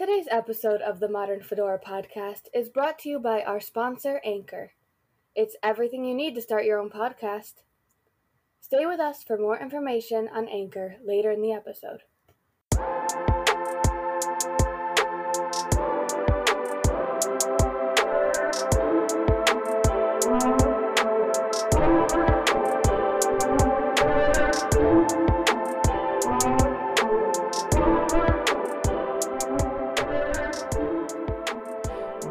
Today's episode of the Modern Fedora podcast is brought to you by our sponsor, Anchor. It's everything you need to start your own podcast. Stay with us for more information on Anchor later in the episode.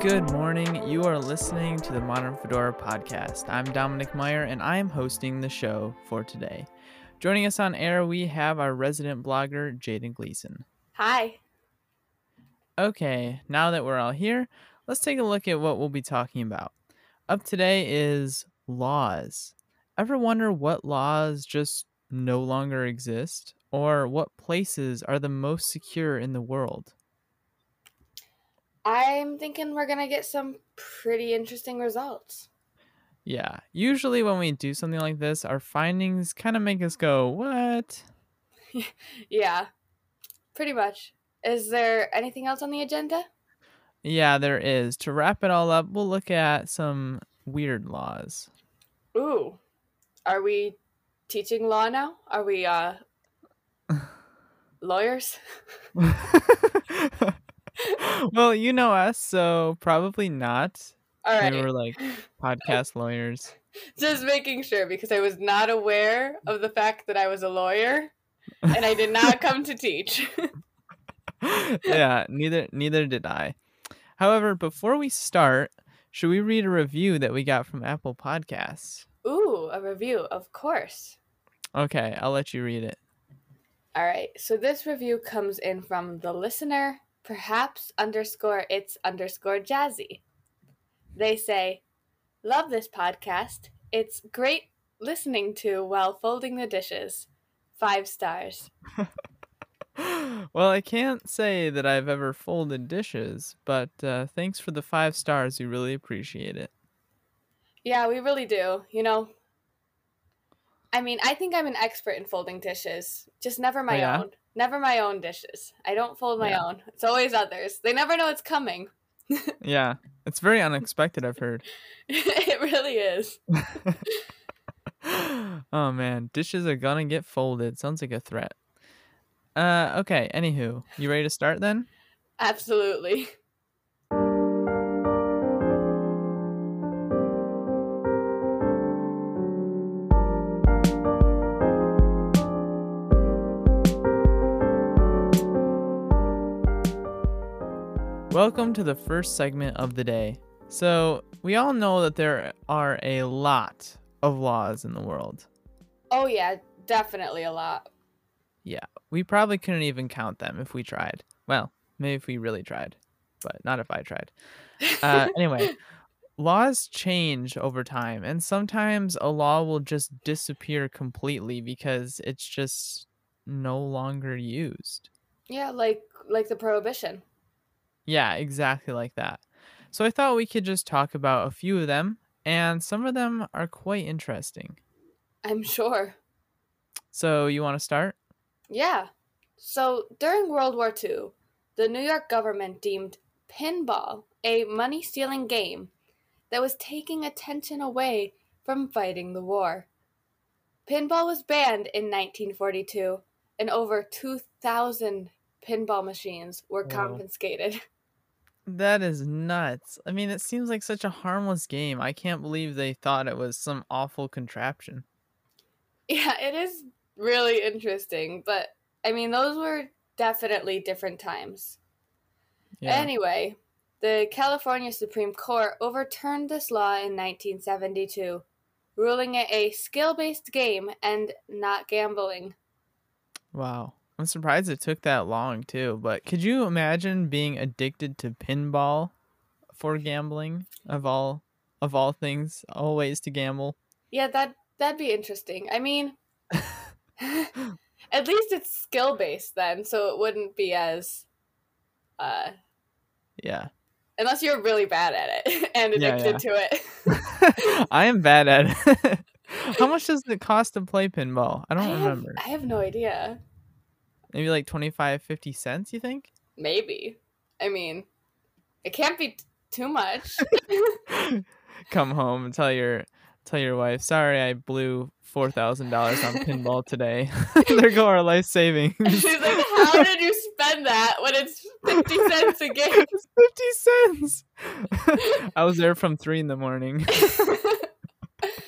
Good morning. You are listening to the Modern Fedora podcast. I'm Dominic Meyer and I am hosting the show for today. Joining us on air, we have our resident blogger, Jaden Gleason. Hi. Okay, now that we're all here, let's take a look at what we'll be talking about. Up today is laws. Ever wonder what laws just no longer exist? Or what places are the most secure in the world? I'm thinking we're going to get some pretty interesting results. Yeah, usually when we do something like this, our findings kind of make us go, What? yeah, pretty much. Is there anything else on the agenda? Yeah, there is. To wrap it all up, we'll look at some weird laws. Ooh. Are we teaching law now? Are we uh lawyers? well, you know us, so probably not. All right. We were like podcast lawyers. Just making sure because I was not aware of the fact that I was a lawyer and I did not come to teach. yeah, neither neither did I. However, before we start, should we read a review that we got from Apple Podcasts? Ooh, a review, of course. Okay, I'll let you read it. All right. So this review comes in from the listener perhaps underscore it's underscore jazzy. They say, Love this podcast. It's great listening to while folding the dishes. Five stars. well, I can't say that I've ever folded dishes, but uh, thanks for the five stars. We really appreciate it. Yeah, we really do. You know, I mean, I think I'm an expert in folding dishes, just never my oh, yeah? own. Never my own dishes. I don't fold my yeah. own. It's always others. They never know it's coming. yeah, it's very unexpected, I've heard. it really is. oh man, dishes are gonna get folded. Sounds like a threat. Uh okay, anywho, you ready to start then? Absolutely. Welcome to the first segment of the day. So, we all know that there are a lot of laws in the world. Oh, yeah, definitely a lot. Yeah, we probably couldn't even count them if we tried. Well, maybe if we really tried, but not if I tried. Uh, anyway, laws change over time, and sometimes a law will just disappear completely because it's just no longer used. Yeah, like like the prohibition. Yeah, exactly like that. So I thought we could just talk about a few of them, and some of them are quite interesting. I'm sure. So you want to start? Yeah. So during World War II, the New York government deemed pinball a money stealing game that was taking attention away from fighting the war. Pinball was banned in 1942, and over 2,000 pinball machines were Whoa. confiscated. That is nuts. I mean, it seems like such a harmless game. I can't believe they thought it was some awful contraption. Yeah, it is really interesting, but I mean, those were definitely different times. Yeah. Anyway, the California Supreme Court overturned this law in 1972, ruling it a skill based game and not gambling. Wow. I'm surprised it took that long too. But could you imagine being addicted to pinball for gambling of all of all things, all ways to gamble? Yeah, that that'd be interesting. I mean, at least it's skill based then, so it wouldn't be as uh yeah. Unless you're really bad at it and addicted yeah, yeah. to it. I am bad at it. How much does it cost to play pinball? I don't I remember. I have no idea. Maybe like 25, 50 cents, you think? Maybe. I mean, it can't be t- too much. Come home and tell your tell your wife, sorry, I blew four thousand dollars on pinball today. there go our life savings. She's like, how did you spend that when it's fifty cents a game? It's fifty cents. I was there from three in the morning.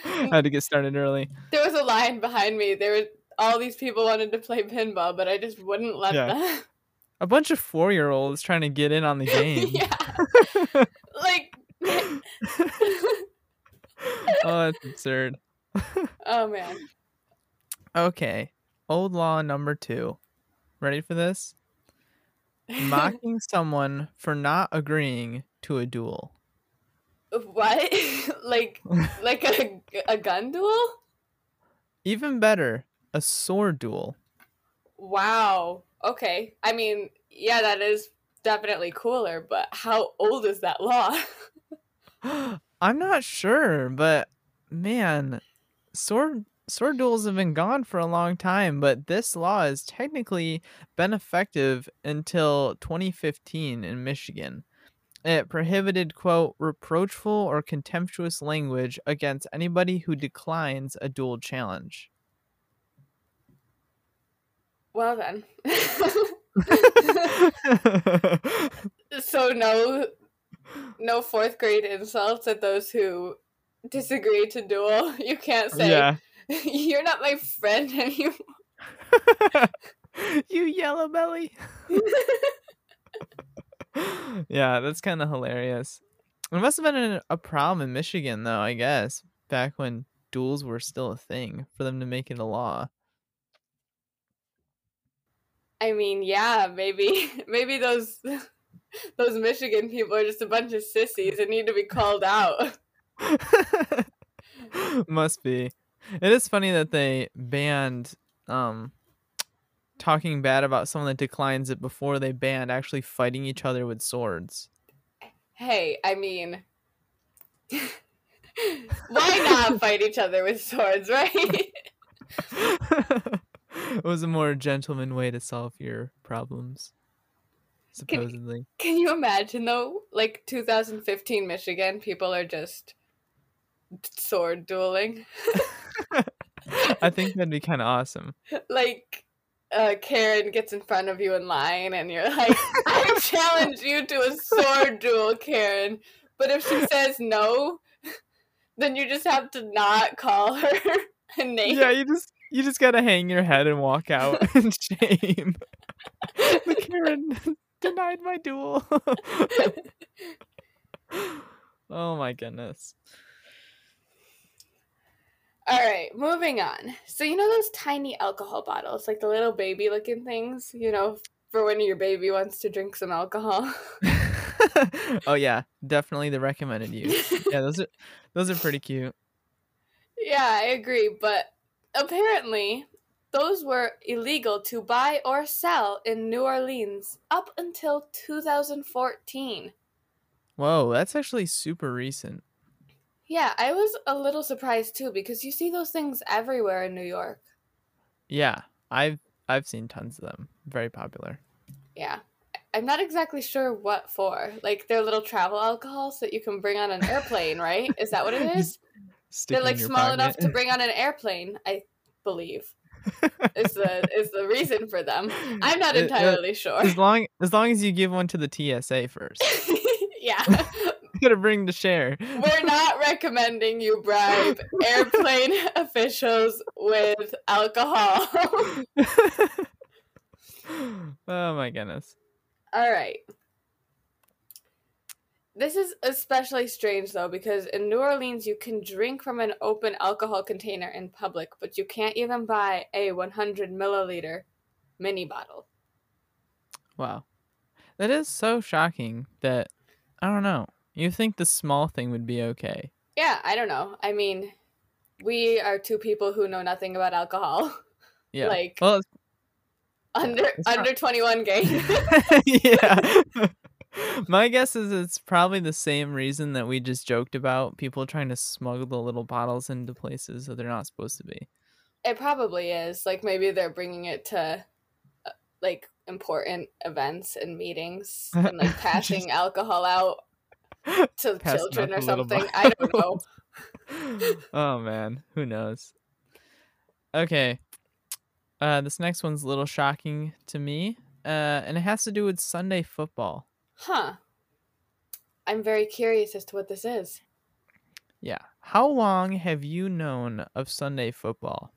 I had to get started early. there was a line behind me. There were all these people wanted to play pinball, but I just wouldn't let Yeah. them. A bunch of four year olds trying to get in on the game. yeah, like, oh, that's absurd. oh man. Okay. Old law number two. Ready for this? Mocking someone for not agreeing to a duel. what? like, like a a gun duel? Even better, a sword duel. Wow. Okay. I mean, yeah, that is definitely cooler, but how old is that law? I'm not sure, but man, sword sword duels have been gone for a long time, but this law has technically been effective until 2015 in Michigan. It prohibited, quote, reproachful or contemptuous language against anybody who declines a duel challenge. Well then. so no no fourth grade insults at those who disagree to duel. You can't say yeah. you're not my friend anymore. you yellow belly. yeah, that's kind of hilarious. It must have been a, a problem in Michigan, though, I guess, back when duels were still a thing for them to make it a law. I mean, yeah, maybe maybe those those Michigan people are just a bunch of sissies and need to be called out. must be. It is funny that they banned um talking bad about someone that declines it before they banned actually fighting each other with swords. Hey, I mean, why not fight each other with swords, right? It was a more gentleman way to solve your problems. Supposedly. Can you imagine though, like 2015 Michigan, people are just sword dueling. I think that'd be kind of awesome. like uh, Karen gets in front of you in line, and you're like, "I challenge you to a sword duel, Karen." But if she says no, then you just have to not call her a name. Yeah, you just you just gotta hang your head and walk out in shame. the Karen denied my duel. oh my goodness. All right, moving on. So you know those tiny alcohol bottles, like the little baby looking things, you know, for when your baby wants to drink some alcohol. oh yeah, definitely the recommended use. Yeah, those are those are pretty cute. yeah, I agree, but apparently those were illegal to buy or sell in New Orleans up until 2014. Whoa, that's actually super recent. Yeah, I was a little surprised too because you see those things everywhere in New York. Yeah, I've I've seen tons of them. Very popular. Yeah. I'm not exactly sure what for. Like they're little travel alcohols that you can bring on an airplane, right? Is that what it is? Stick They're like small enough to bring on an airplane, I believe. Is the is the reason for them. I'm not It- uh, entirely sure. As long as long as you give one to the TSA first. yeah. Gotta bring the share. We're not recommending you bribe airplane officials with alcohol. oh my goodness. All right. This is especially strange though because in New Orleans you can drink from an open alcohol container in public, but you can't even buy a 100 milliliter mini bottle. Wow. That is so shocking that I don't know. You think the small thing would be okay. Yeah, I don't know. I mean, we are two people who know nothing about alcohol. Yeah. Like well, under under 21 game. yeah. My guess is it's probably the same reason that we just joked about people trying to smuggle the little bottles into places that they're not supposed to be. it probably is. Like maybe they're bringing it to uh, like important events and meetings and like passing alcohol out to Passing children or something. I don't know. oh man, who knows? Okay. Uh this next one's a little shocking to me. Uh and it has to do with Sunday football. Huh. I'm very curious as to what this is. Yeah. How long have you known of Sunday football?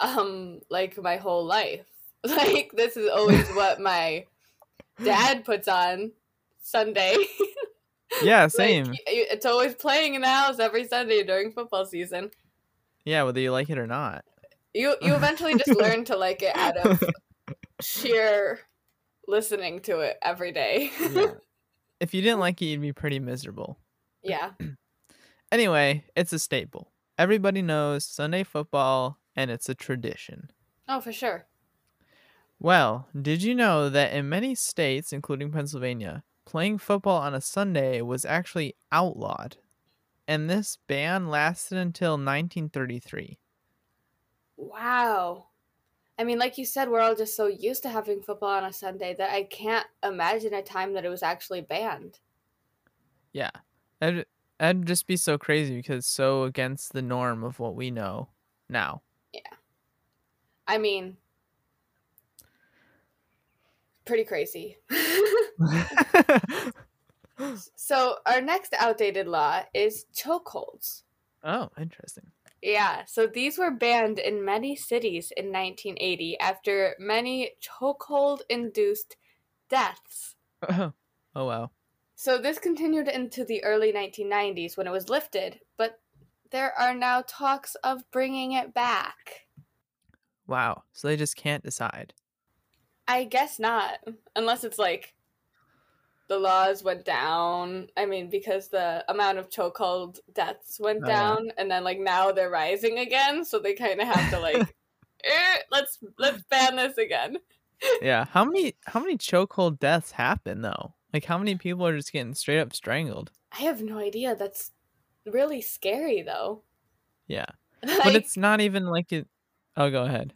Um, like my whole life. Like this is always what my dad puts on Sunday. Yeah, same. y- it's always playing in the house every Sunday during football season. yeah, whether you like it or not. You you eventually just learn to like it out of sheer listening to it every day. Yeah. if you didn't like it, you'd be pretty miserable. yeah. Anyway, it's a staple. Everybody knows Sunday football, and it's a tradition. Oh, for sure. Well, did you know that in many states, including Pennsylvania, playing football on a Sunday was actually outlawed? And this ban lasted until 1933. Wow. I mean, like you said, we're all just so used to having football on a Sunday that I can't imagine a time that it was actually banned. Yeah. That'd, that'd just be so crazy because so against the norm of what we know now. Yeah. I mean, pretty crazy. so, our next outdated law is chokeholds. oh, interesting. Yeah, so these were banned in many cities in 1980 after many chokehold induced deaths. oh, wow. So this continued into the early 1990s when it was lifted, but there are now talks of bringing it back. Wow. So they just can't decide. I guess not, unless it's like the laws went down. I mean, because the amount of chokehold deaths went Oh, yeah. down, and then like now they're rising again, so they kind of have to like, eh, let's let's ban this again. yeah. How many how many chokehold deaths happen though? Like how many people are just getting straight up strangled? I have no idea. That's really scary, though. Yeah. Like, But it's not even like it Oh, go ahead.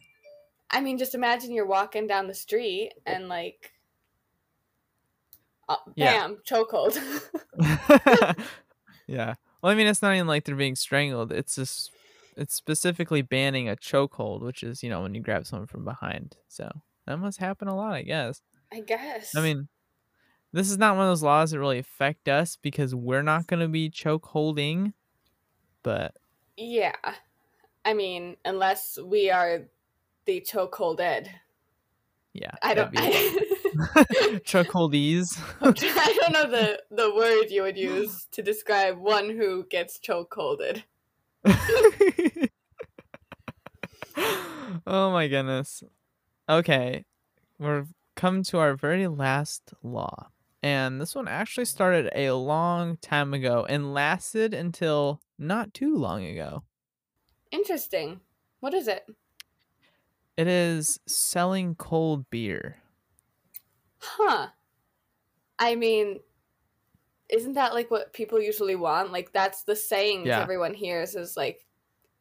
I mean, just imagine you're walking down the street and like, uh, Yeah. bam, chokehold. yeah. Well, I mean, it's not even like they're being strangled. It's just it's specifically banning a chokehold, which is you know when you grab someone from behind. So that must happen a lot, I guess. I guess. I mean, this is not one of those laws that really affect us because we're not going to be choke holding. But yeah. I mean, unless we are the chokeholded. yeah, I don't. that'd be- choke. I don't know the the word you would use to describe one who gets chokeholded. oh my goodness. Okay, we're come to our very last law. And this one actually started a long time ago and lasted until not too long ago. Interesting. What is it? It is selling cold beer. Huh. I mean, isn't that like what people usually want? Like that's the saying Yeah. everyone hears is like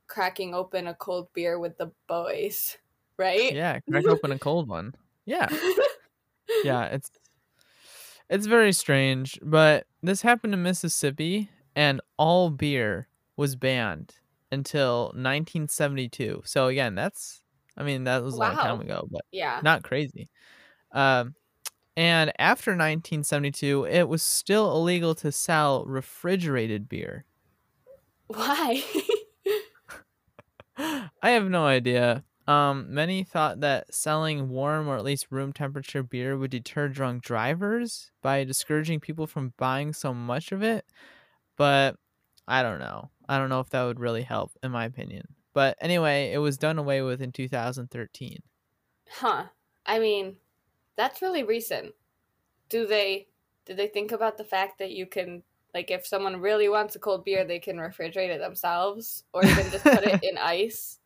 cracking open a cold beer with the boys, right? Yeah, crack open a cold one. Yeah. Yeah, it's it's very strange, but this happened in Mississippi and all beer was banned until 1972. So again, that's I mean, that was a long time ago, but yeah. not crazy. Um and after 1972, it was still illegal to sell refrigerated beer. Why? I have no idea. Um, many thought that selling warm or at least room temperature beer would deter drunk drivers by discouraging people from buying so much of it. But I don't know. I don't know if that would really help, in my opinion. But anyway, it was done away with in 2013. huh. I mean, that's really recent. Do they do they think about the fact that you can like if someone really wants a cold beer, they can refrigerate it themselves or even just put it in ice?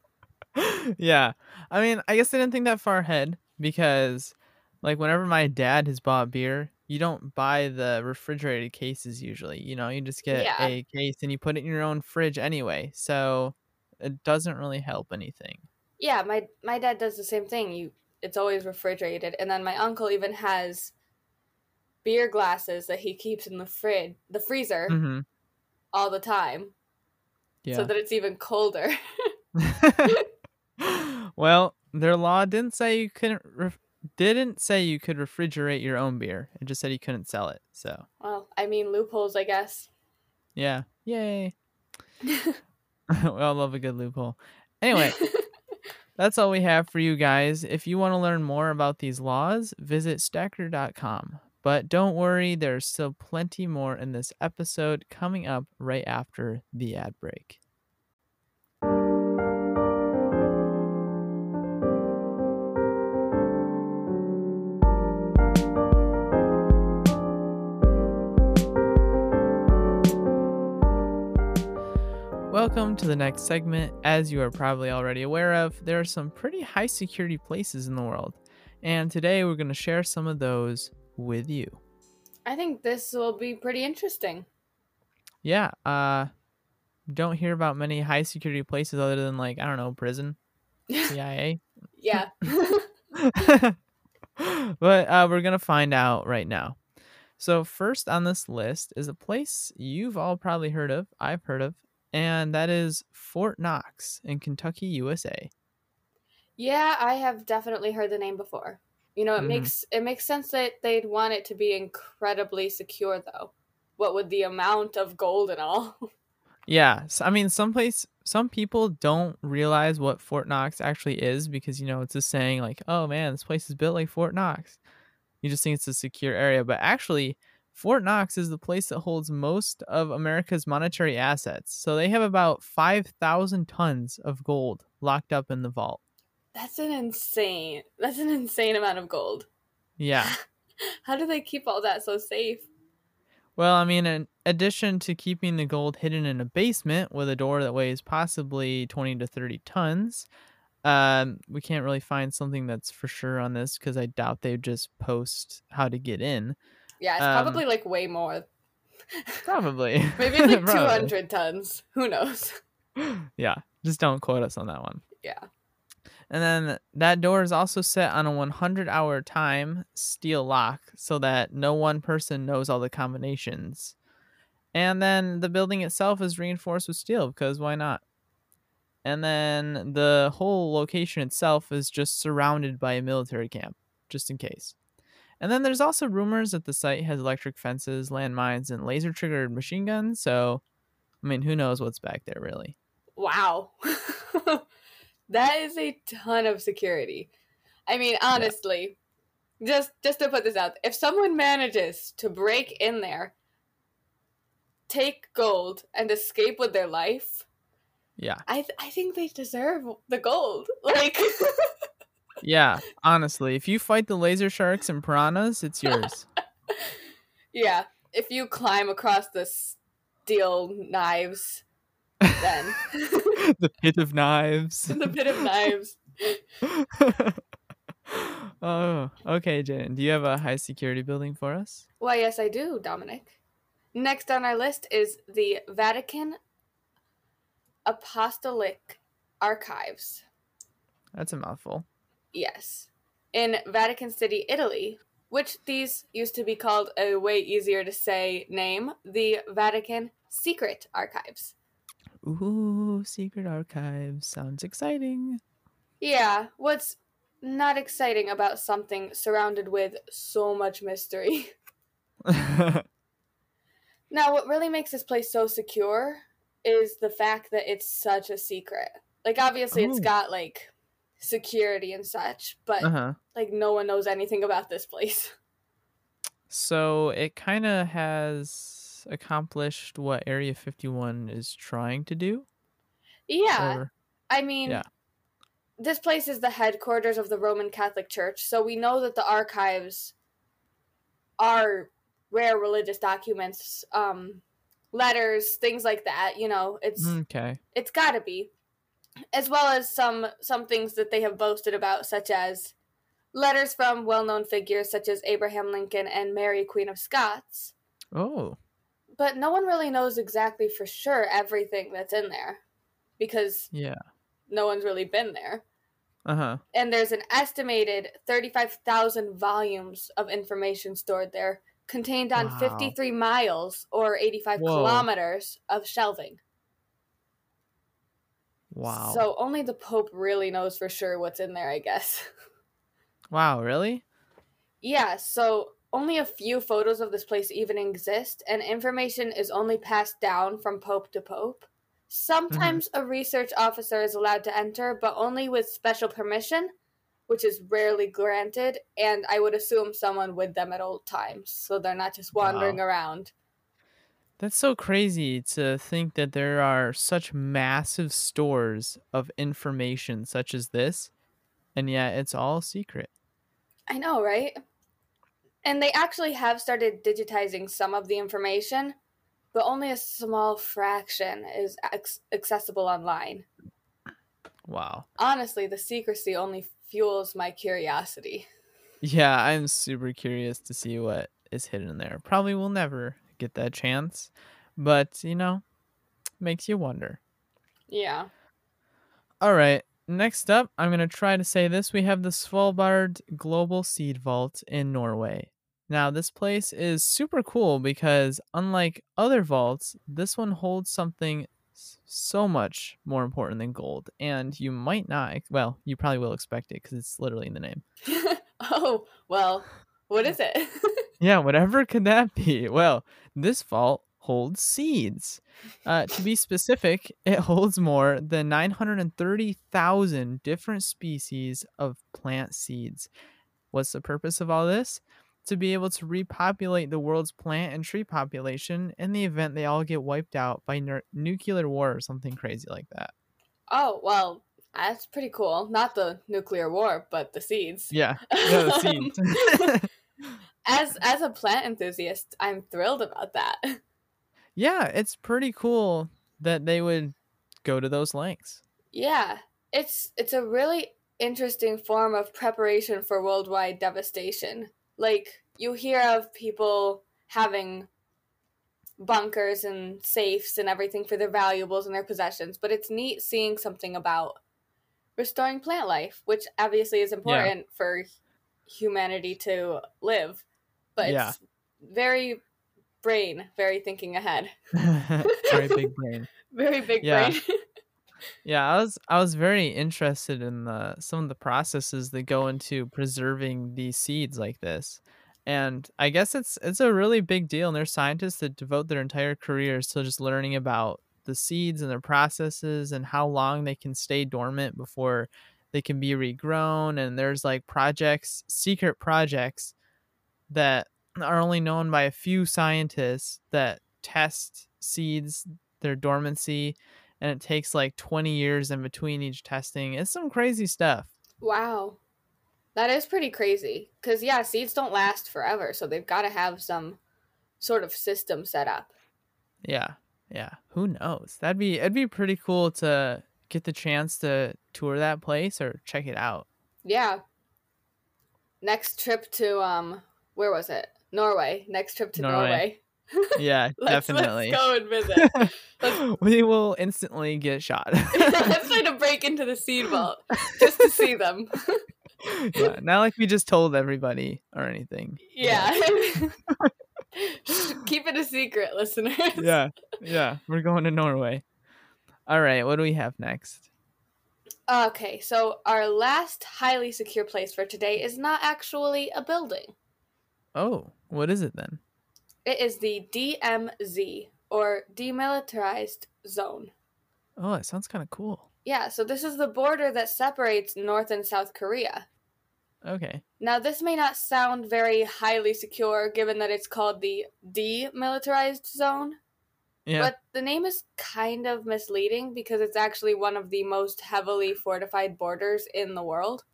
yeah. I mean, I guess they didn't think that far ahead because, like, whenever my dad has bought beer, you don't buy the refrigerated cases usually. You know, you just get Yeah. a case and you put it in your own fridge anyway. So it doesn't really help anything. Yeah, my my dad does the same thing. You it's always refrigerated. And then my uncle even has beer glasses that he keeps in the fridge, the freezer, hmm all the time, Yeah. so that it's even colder. well, their law didn't say you couldn't ref- didn't say you could refrigerate your own beer. It just said you couldn't sell it. So, well, I mean loopholes, I guess. yeah. Yay. we all love a good loophole. Anyway, that's all we have for you guys. If you want to learn more about these laws, visit stacker.com. But don't worry, there's still plenty more in this episode coming up right after the ad break. Welcome to the next segment. As you are probably already aware of, there are some pretty high security places in the world. And today we're going to share some of those with you. I think this will be pretty interesting. Yeah, uh don't hear about many high security places other than like, I don't know, prison, CIA. yeah. but uh we're going to find out right now. So first on this list is a place you've all probably heard of, I've heard of, and that is Fort Knox in Kentucky, USA. yeah, I have definitely heard the name before. You know, it Mhm. makes it makes sense that they'd want it to be incredibly secure though. What with the amount of gold and all. Yeah, so, I mean, some place, some people don't realize what Fort Knox actually is because you know it's just saying like, "Oh man, this place is built like Fort Knox." You just think it's a secure area, but actually, Fort Knox is the place that holds most of America's monetary assets. So they have about five thousand tons of gold locked up in the vault. That's an insane. That's an insane amount of gold. Yeah. How do they keep all that so safe? Well, I mean, in addition to keeping the gold hidden in a basement with a door that weighs possibly 20 to 30 tons, um, we can't really find something that's for sure on this because I doubt they'd just post how to get in. Yeah, it's Um, probably like way more. Probably. Maybe it's like Probably. 200 tons. Who knows? Yeah, just don't quote us on that one. Yeah. And then that door is also set on a 100 hour time steel lock so that no one person knows all the combinations. And then the building itself is reinforced with steel because why not? And then the whole location itself is just surrounded by a military camp, just in case. And then there's also rumors that the site has electric fences, landmines, and laser triggered machine guns. So, I mean, who knows what's back there, really? Wow. that is a ton of security. I mean, honestly, just just to put this out, if someone manages to break in there, take gold and escape with their life, Yeah. I th- I think they deserve the gold. Like Yeah, honestly, if you fight the laser sharks and piranhas, it's yours. yeah, if you climb across the steel knives, then the pit of knives. the pit of knives. oh, okay, Jen. Do you have a high security building for us? Why, yes, I do, Dominic. Next on our list is the Vatican Apostolic Archives. That's a mouthful. Yes. In Vatican City, Italy, which these used to be called a way easier to say name, the Vatican Secret Archives. Ooh, secret archives. Sounds exciting. Yeah, what's not exciting about something surrounded with so much mystery? Now, what really makes this place so secure is the fact that it's such a secret. Like, obviously, it's oh. got like security and such, but uh huh. like no one knows anything about this place. So it kind of has accomplished what Area 51 is trying to do. Yeah, Or- I mean, Yeah. this place is the headquarters of the Roman Catholic Church, so we know that the archives are rare religious documents, um, letters, things like that. You know, it's okay. it's got to be, as well as some some things that they have boasted about, such as letters from well-known figures such as Abraham Lincoln and Mary, Queen of Scots. Oh, But no one really knows exactly for sure everything that's in there, because yeah. no one's really been there. Uh-huh. And there's an estimated 35,000 volumes of information stored there, contained on Wow. 53 miles or 85 Whoa. kilometers of shelving. Wow. So only the Pope really knows for sure what's in there, I guess. wow, really? yeah, so only a few photos of this place even exist, and information is only passed down from Pope to Pope. Mm-hmm. Sometimes a research officer is allowed to enter, but only with special permission, which is rarely granted, and I would assume someone with them at all times, so they're not just wandering around. That's so crazy to think that there are such massive stores of information such as this, and yet it's all secret. I know, right? And they actually have started digitizing some of the information, but only a small fraction is accessible online. Wow. Honestly, the secrecy only fuels my curiosity. Yeah, I'm super curious to see what is hidden there. Probably will never get that chance, but you know, makes you wonder. Yeah. All right. Next up, I'm going to try to say this. We have the Svalbard Global Seed Vault in Norway. Now, this place is super cool because, unlike other vaults, this one holds something so much more important than gold. And you might not, well, you probably will expect it because it's literally in the name. oh, well, what is it? Yeah, whatever could that be? Well, this vault holds seeds. Uh, to be specific, it holds more than 930,000 different species of plant seeds. What's the purpose of all this? To be able to repopulate the world's plant and tree population in the event they all get wiped out by nuclear war or something crazy like that. oh, well, that's pretty cool. Not the nuclear war, but the seeds. Yeah, yeah the seeds. as as a plant enthusiast, I'm thrilled about that. yeah, it's pretty cool that they would go to those lengths. Yeah, it's it's a really interesting form of preparation for worldwide devastation. Like you hear of people having bunkers and safes and everything for their valuables and their possessions, but it's neat seeing something about restoring plant life, which obviously is important for humanity to live. But Yeah. it's very brain, very thinking ahead. Very big brain. Very big Yeah. brain. Yeah, I was I was very interested in the some of the processes that go into preserving these seeds like this. And I guess it's it's a really big deal and there's scientists that devote their entire careers to just learning about the seeds and their processes and how long they can stay dormant before they can be regrown and there's like projects, secret projects that are only known by a few scientists that test seeds, their dormancy, and it takes like 20 years in between each testing. It's some crazy stuff. Wow. That is pretty crazy. Because, yeah, seeds don't last forever, so they've got to have some sort of system set up. Yeah. Yeah. Who knows? That'd be it'd be pretty cool to get the chance to tour that place or check it out. Yeah. Next trip to, um, where was it? Norway. Next trip to Norway. Norway. Yeah, Let's, definitely. let's go and visit. We will instantly get shot. let's try to break into the seed vault just to see them. yeah, not like we just told everybody or anything. Yeah. Keep it a secret, listeners. Yeah. Yeah. We're going to Norway. All right, what do we have next? Okay, so our last highly secure place for today is not actually a building. Oh, what is it then? It is the DMZ, or Demilitarized Zone. Oh, it sounds kind of cool. Yeah, so this is the border that separates North and South Korea. Okay. Now, this may not sound very highly secure given that it's called the Demilitarized Zone, Yeah. but the name is kind of misleading because it's actually one of the most heavily fortified borders in the world.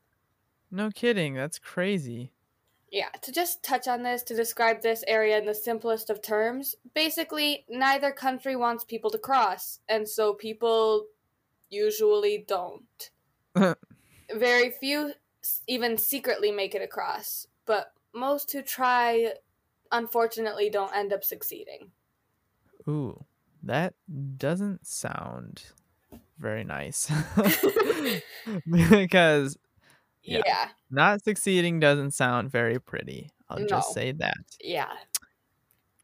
no kidding. That's crazy. Yeah, to just touch on this, to describe this area in the simplest of terms, basically, neither country wants people to cross, and so people usually don't. Very few even secretly make it across, but most who try, unfortunately, don't end up succeeding. Ooh, that doesn't sound very nice. because Yeah. Yeah. not succeeding doesn't sound very pretty. I'll No. just say that. Yeah.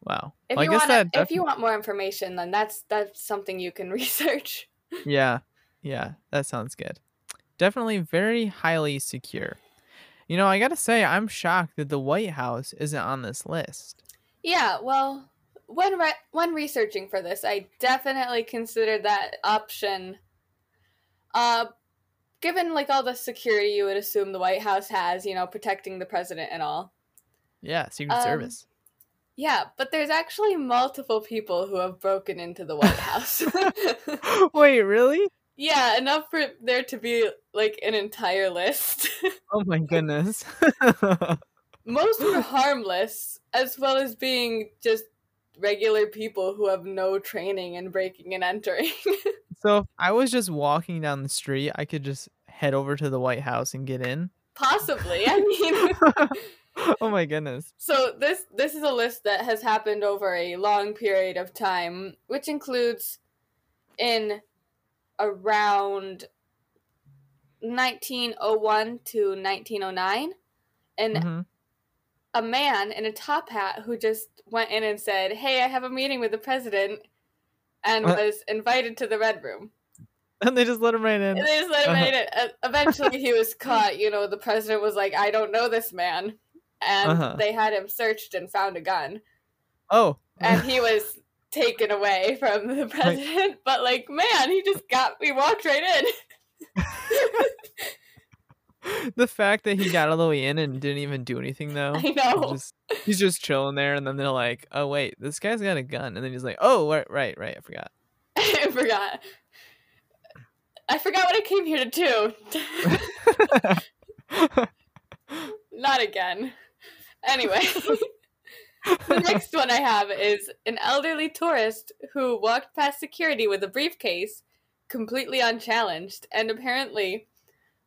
Wow. If Well, I you want that if you want more information, then that's that's something you can research. Yeah. Yeah, that sounds good. Definitely very highly secure. You know, I got to say I'm shocked that the White House isn't on this list. Yeah, well, when re- when researching for this, I definitely considered that option. Uh, given like all the security you would assume the White House has, you know, protecting the president and all. Yeah, Secret Um, Service. Yeah, but there's actually multiple people who have broken into the White House. Wait, really? Yeah, enough for there to be like an entire list. Oh my goodness. Most were harmless, as well as being just regular people who have no training in breaking and entering. so if I was just walking down the street, I could just head over to the White House and get in. Possibly. I mean, oh my goodness. so this this is a list that has happened over a long period of time, which includes in around 1901 to 1909 and Mhm. a man in a top hat who just went in and said, "Hey, I have a meeting with the president," and What? was invited to the red room. And they just let him right in. And they just let him Uh-huh. in. Uh, Eventually, he was caught. You know, the president was like, "I don't know this man," and Uh-huh. they had him searched and found a gun, Oh. and he was taken away from the president. But like, man, he just got. We walked right in. the fact that he got all the way in and didn't even do anything though. I He's know. Just, he's just chilling there, and then they're like, "Oh wait, this guy's got a gun," and then he's like, "Oh right, right, right, I forgot." I forgot. I forgot what I came here to do. Not again. Anyway, the next one I have is an elderly tourist who walked past security with a briefcase completely unchallenged and apparently,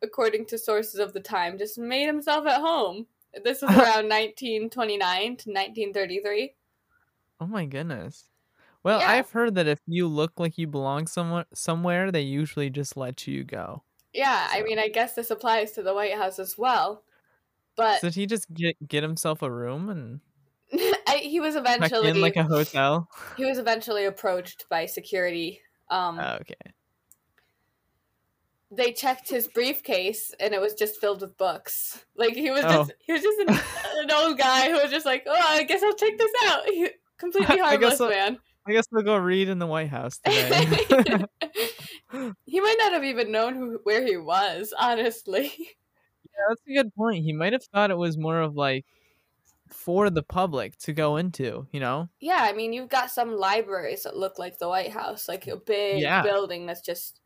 according to sources of the time, just made himself at home. This was around 1929 to 1933. oh my goodness. Well, Yeah. I've heard that if you look like you belong somewhere, somewhere, they usually just let you go. Yeah, I mean, I guess this applies to the White House as well. But So did he just get get himself a room and I, he was eventually in like a hotel? he was eventually approached by security. Um, Oh, okay. they checked his briefcase and it was just filled with books. Like he was Oh. just he was just an, an old guy who was just like, oh, I guess I'll check this out. He, completely I harmless I'll- man. I guess we'll go read in the White House today. he might not have even known who, where he was, honestly. Yeah, that's a good point. He might have thought it was more of like for the public to go into, you know? Yeah, I mean, you've got some libraries that look like the White House, like a big Yeah. building that's just,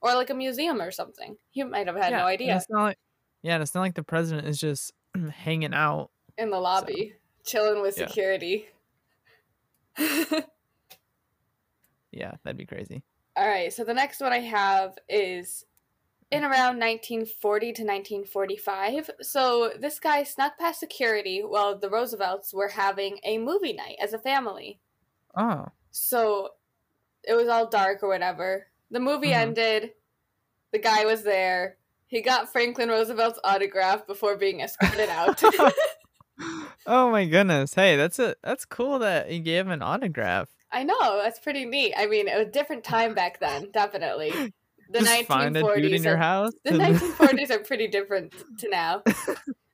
or like a museum or something. You might have had yeah, no idea It's not like, yeah, and it's not like the president is just hanging out. in the lobby, chilling with Yeah. security. Yeah, that'd be crazy. All right, so the next one I have is in around 1940 to 1945. So this guy snuck past security while the Roosevelts were having a movie night as a family. Oh, So it was all dark or whatever. The movie Mhm. ended. The guy was there. He got Franklin Roosevelt's autograph before being escorted out. oh my goodness! Hey, that's a that's cool that he gave him an autograph. I know, that's pretty neat. I mean, it was a different time back then, definitely. The just find a dude in 1940s your house. the 1940s are pretty different to now.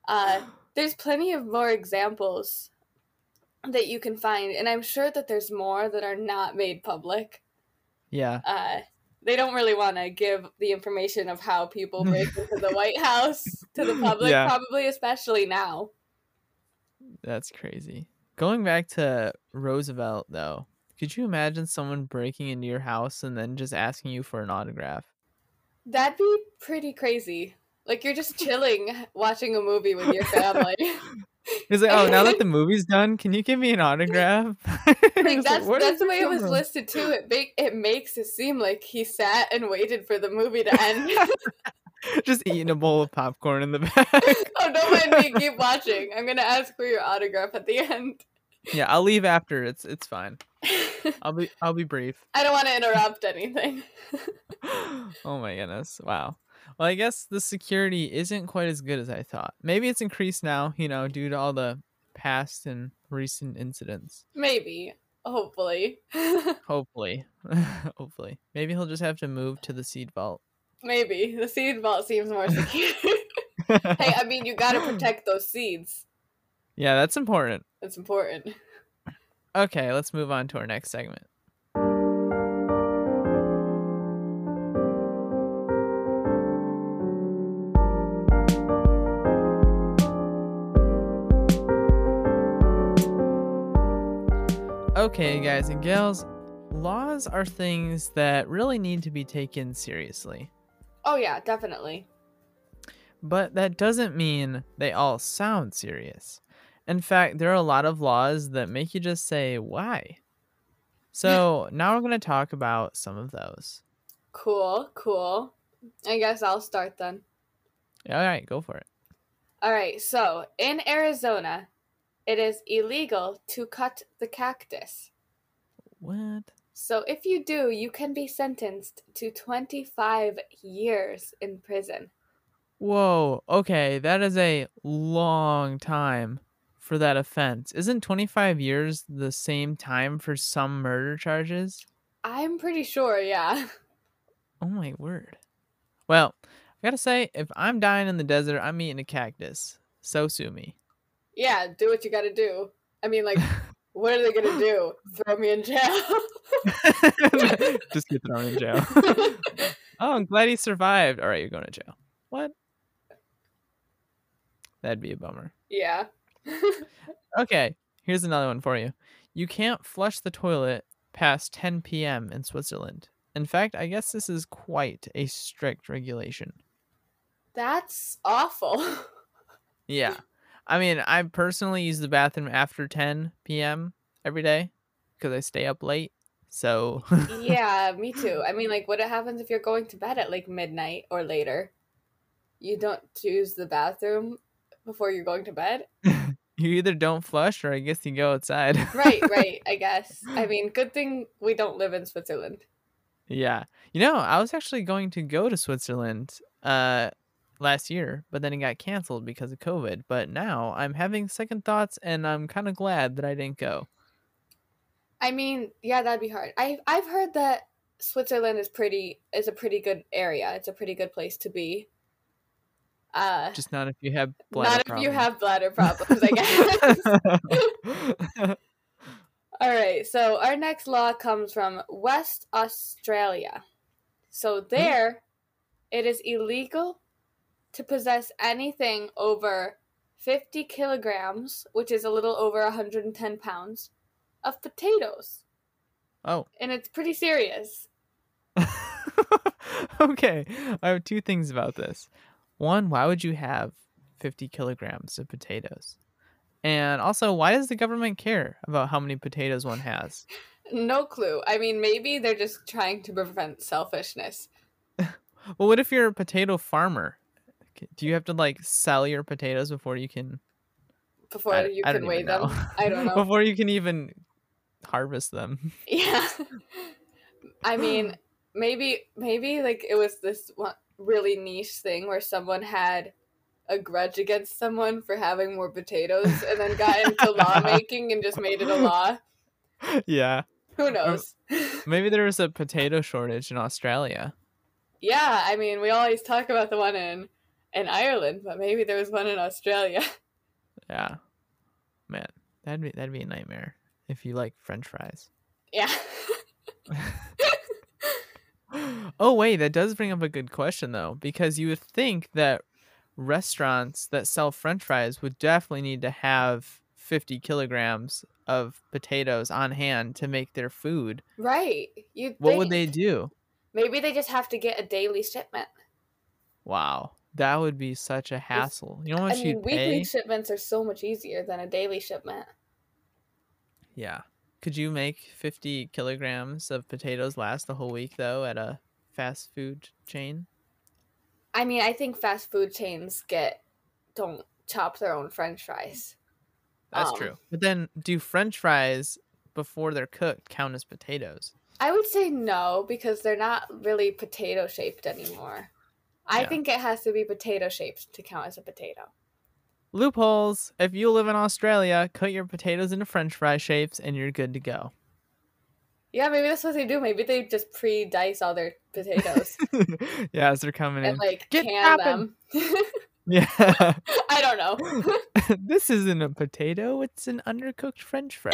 Uh, there's plenty of more examples that you can find, and I'm sure that there's more that are not made public. yeah, Uh, they don't really want to give the information of how people break into the White House to the public, Yeah. probably especially now. that's crazy. Going back to Roosevelt though, could you imagine someone breaking into your house and then just asking you for an autograph? That'd be pretty crazy. Like you're just chilling, watching a movie with your family. He's like, "Oh, now that the movie's done, can you give me an autograph?" like that's "Where that's the way it was from?" listed too. It make it makes it seem like he sat and waited for the movie to end. Just eating a bowl of popcorn in the back. oh, don't mind me. Keep watching. I'm gonna ask for your autograph at the end. Yeah, I'll leave after. It's it's fine. I'll be I'll be brief. I don't want to interrupt anything. oh my goodness. Wow. Well, I guess the security isn't quite as good as I thought. Maybe it's increased now, you know, due to all the past and recent incidents. Maybe. Hopefully. Hopefully. Hopefully. Maybe he'll just have to move to the seed vault. Maybe. The seed vault seems more secure. hey, I mean, you got to protect those seeds. Yeah, that's important. That's important. Okay, let's move on to our next segment. Okay, guys and gals, laws are things that really need to be taken seriously. Oh, yeah, definitely. But that doesn't mean they all sound serious. In fact, there are a lot of laws that make you just say, why? So now we're going to talk about some of those. Cool, cool. I guess I'll start then. All right, go for it. All right, so in Arizona, it is illegal to cut the cactus. What? So if you do, you can be sentenced to 25 years in prison. Whoa, okay, that is a long time for that offense. Isn't 25 years the same time for some murder charges? I'm pretty sure, yeah. Oh my word. Well, I gotta say, if I'm dying in the desert, I'm eating a cactus. So sue me. Yeah, do what you gotta do. I mean, like, what are they gonna do? Throw me in jail? Just get thrown in jail. oh, I'm glad he survived. All right, you're going to jail. What? That'd be a bummer. Yeah. Okay, here's another one for you. You can't flush the toilet past 10 p.m. in Switzerland. In fact, I guess this is quite a strict regulation. That's awful. yeah. I mean, I personally use the bathroom after 10 p.m. every day because I stay up late. So, yeah, me too. I mean, like, what happens if you're going to bed at like midnight or later? You don't use the bathroom before you're going to bed? you either don't flush or I guess you go outside. right, right, I guess. I mean, good thing we don't live in Switzerland. Yeah. You know, I was actually going to go to Switzerland uh last year, but then it got canceled because of COVID. But now I'm having second thoughts and I'm kind of glad that I didn't go. I mean, yeah, that'd be hard. I I've heard that Switzerland is pretty is a pretty good area. It's a pretty good place to be. Uh, Just not if you have bladder not problems. if you have bladder problems, I guess. All right, so our next law comes from West Australia. So hmm? there, it is illegal to possess anything over 50 kilograms, which is a little over 110 pounds, of potatoes. Oh. And it's pretty serious. okay, I have two things about this. One, why would you have 50 kilograms of potatoes? And also, why does the government care about how many potatoes one has? no clue. I mean, maybe they're just trying to prevent selfishness. well, what if you're a potato farmer? Do you have to like sell your potatoes before you can before I, you I can weigh them? I don't know. before you can even harvest them. Yeah. I mean, maybe maybe like it was this one really niche thing where someone had a grudge against someone for having more potatoes and then got into lawmaking and just made it a law. Yeah. Who um, knows? maybe there was a potato shortage in Australia. Yeah, I mean, we always talk about the one in in Ireland, but maybe there was one in Australia. Yeah. Man, that'd be that'd be a nightmare if you like french fries. Yeah. oh wait, that does bring up a good question though, because you would think that restaurants that sell French fries would definitely need to have 50 kilograms of potatoes on hand to make their food. Right. You. What would they do? Maybe they just have to get a daily shipment. Wow, that would be such a hassle. You know what I mean, weekly pay? shipments are so much easier than a daily shipment. Yeah. Could you make 50 kilograms of potatoes last the whole week though at a fast food chain? I mean, I think fast food chains get don't chop their own french fries. That's Um, true. But then, do French fries before they're cooked count as potatoes? I would say no because they're not really potato shaped anymore. I Yeah. think it has to be potato shaped to count as a potato. Loopholes. If you live in Australia, cut your potatoes into French fry shapes, and you're good to go. Yeah, maybe that's what they do. Maybe they just pre dice all their potatoes yeah, as they're coming in. and like Get can them. Yeah. I don't know. this isn't a potato, it's an undercooked French fry.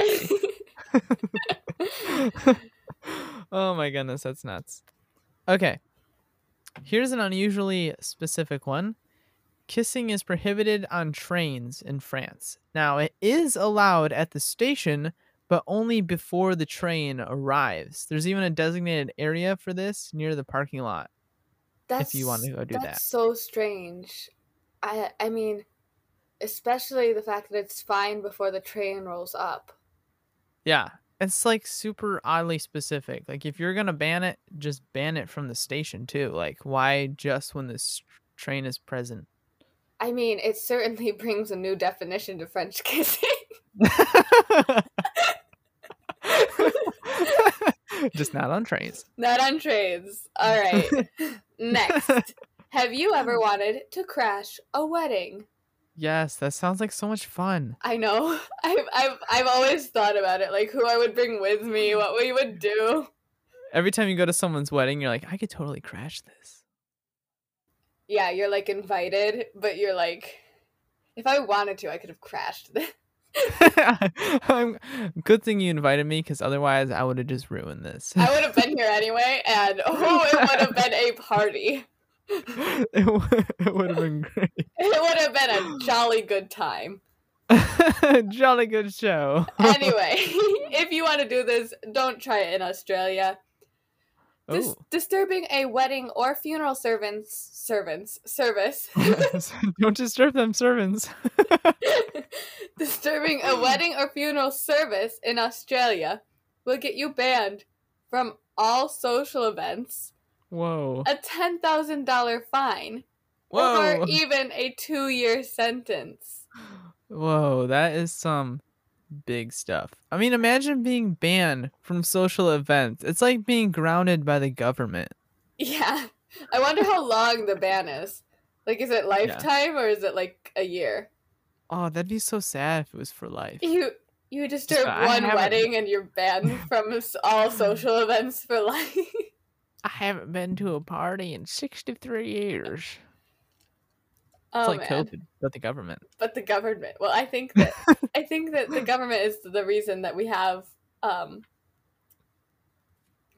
oh my goodness, that's nuts. Okay. Here's an unusually specific one. Kissing is prohibited on trains in France. Now, it is allowed at the station, but only before the train arrives. There's even a designated area for this near the parking lot. That's, if you wanna go do that's that. so strange. I I mean, especially the fact that it's fine before the train rolls up. Yeah, it's like super oddly specific. Like if you're gonna ban it, just ban it from the station too. Like why just when this train is present? I mean, it certainly brings a new definition to French kissing. just not on trains. Not on trains. All right. Next. Have you ever wanted to crash a wedding? yes, that sounds like so much fun. I know. I've, I've, I've always thought about it, like who I would bring with me, what we would do. Every time you go to someone's wedding, you're like, I could totally crash this. Yeah, you're like invited, but you're like, if I wanted to, I could have crashed this. I'm, good thing you invited me because otherwise I would have just ruined this. I would have been here anyway, and oh, it would have been a party. it, w- it would have been great. It would have been a jolly good time. Jolly good show. Anyway, if you want to do this, don't try it in Australia. Dis- oh. disturbing a wedding or funeral servants servants service. Don't disturb them servants. disturbing a wedding or funeral service in Australia will get you banned from all social events, Whoa. a ten thousand dollar fine, Whoa. or even a two year sentence. Whoa, that is some big stuff. I mean, imagine being banned from social events. It's like being grounded by the government. Yeah. I wonder how long the ban is. Like, is it lifetime or is it like a year? Oh, that'd be so sad if it was for life. You you disturb I one wedding and you're banned from all social events for life. I haven't been to a party in 63 years. It's Oh like man. COVID, but the government. But the government. Well, I think that I think that the government is the reason that we have um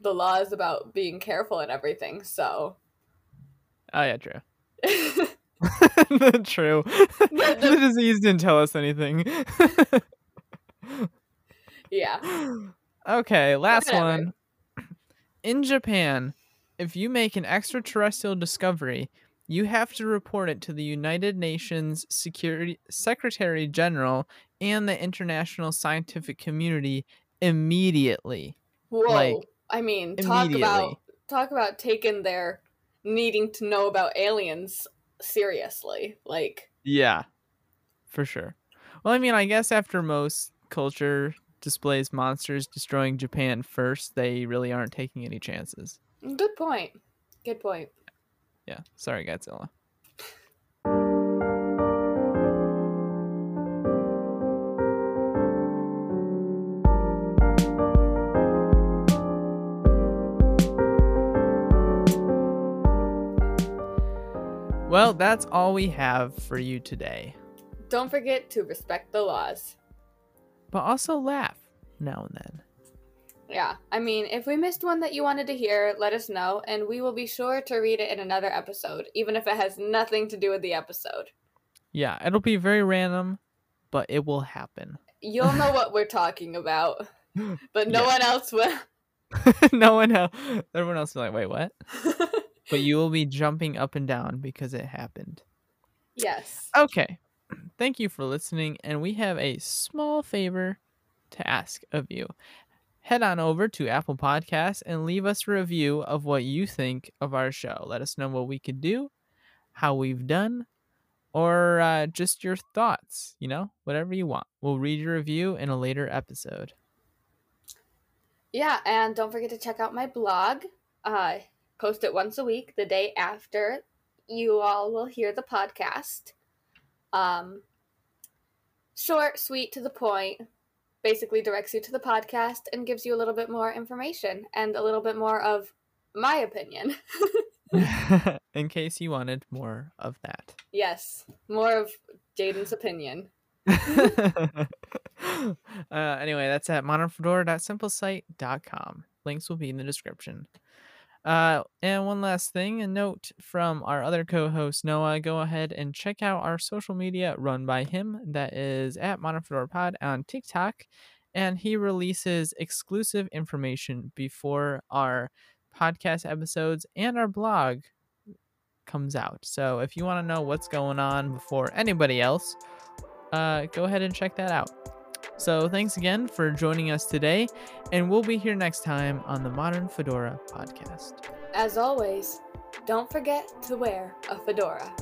the laws about being careful and everything. So Oh, yeah, true. true. The- the disease didn't tell us anything. yeah. Okay, last Whatever. one. In Japan, if you make an extraterrestrial discovery, you have to report it to the United Nations Security Secretary General and the international scientific community immediately. Whoa. Like, I mean, talk about talk about taking their needing to know about aliens seriously. Like Yeah, for sure. Well, I mean, I guess after most culture displays monsters destroying Japan first, they really aren't taking any chances. good point. Good point. Yeah, sorry, Godzilla. Well, that's all we have for you today. Don't forget to respect the laws. But also laugh now and then. Yeah, I mean, if we missed one that you wanted to hear, let us know, and we will be sure to read it in another episode, even if it has nothing to do with the episode. Yeah, it'll be very random, but it will happen. You'll know what we're talking about, but no Yeah. one else will. no one else, everyone else is like, wait, what? But you will be jumping up and down because it happened. yes. Okay. Thank you for listening, and we have a small favor to ask of you. Head on over to Apple Podcasts and leave us a review of what you think of our show. Let us know what we could do, how we've done, or uh, just your thoughts, you know, whatever you want. We'll read your review in a later episode. Yeah, and don't forget to check out my blog. Uh, post it once a week, the day after you all will hear the podcast. Um, short, sweet, to the point, basically directs you to the podcast and gives you a little bit more information and a little bit more of my opinion. In case you wanted more of that. Yes, more of Jaden's opinion. uh, anyway, that's at modernfedora.simplesite.com. Links will be in the description. Uh, and one last thing, a note from our other co-host Noah. Go ahead and check out our social media run by him. That is at Modern Fedora Pod on TikTok, and he releases exclusive information before our podcast episodes and our blog comes out. So if you want to know what's going on before anybody else, uh, go ahead and check that out. So thanks again for joining us today, and we'll be here next time on the Modern Fedora podcast. As always, don't forget to wear a fedora.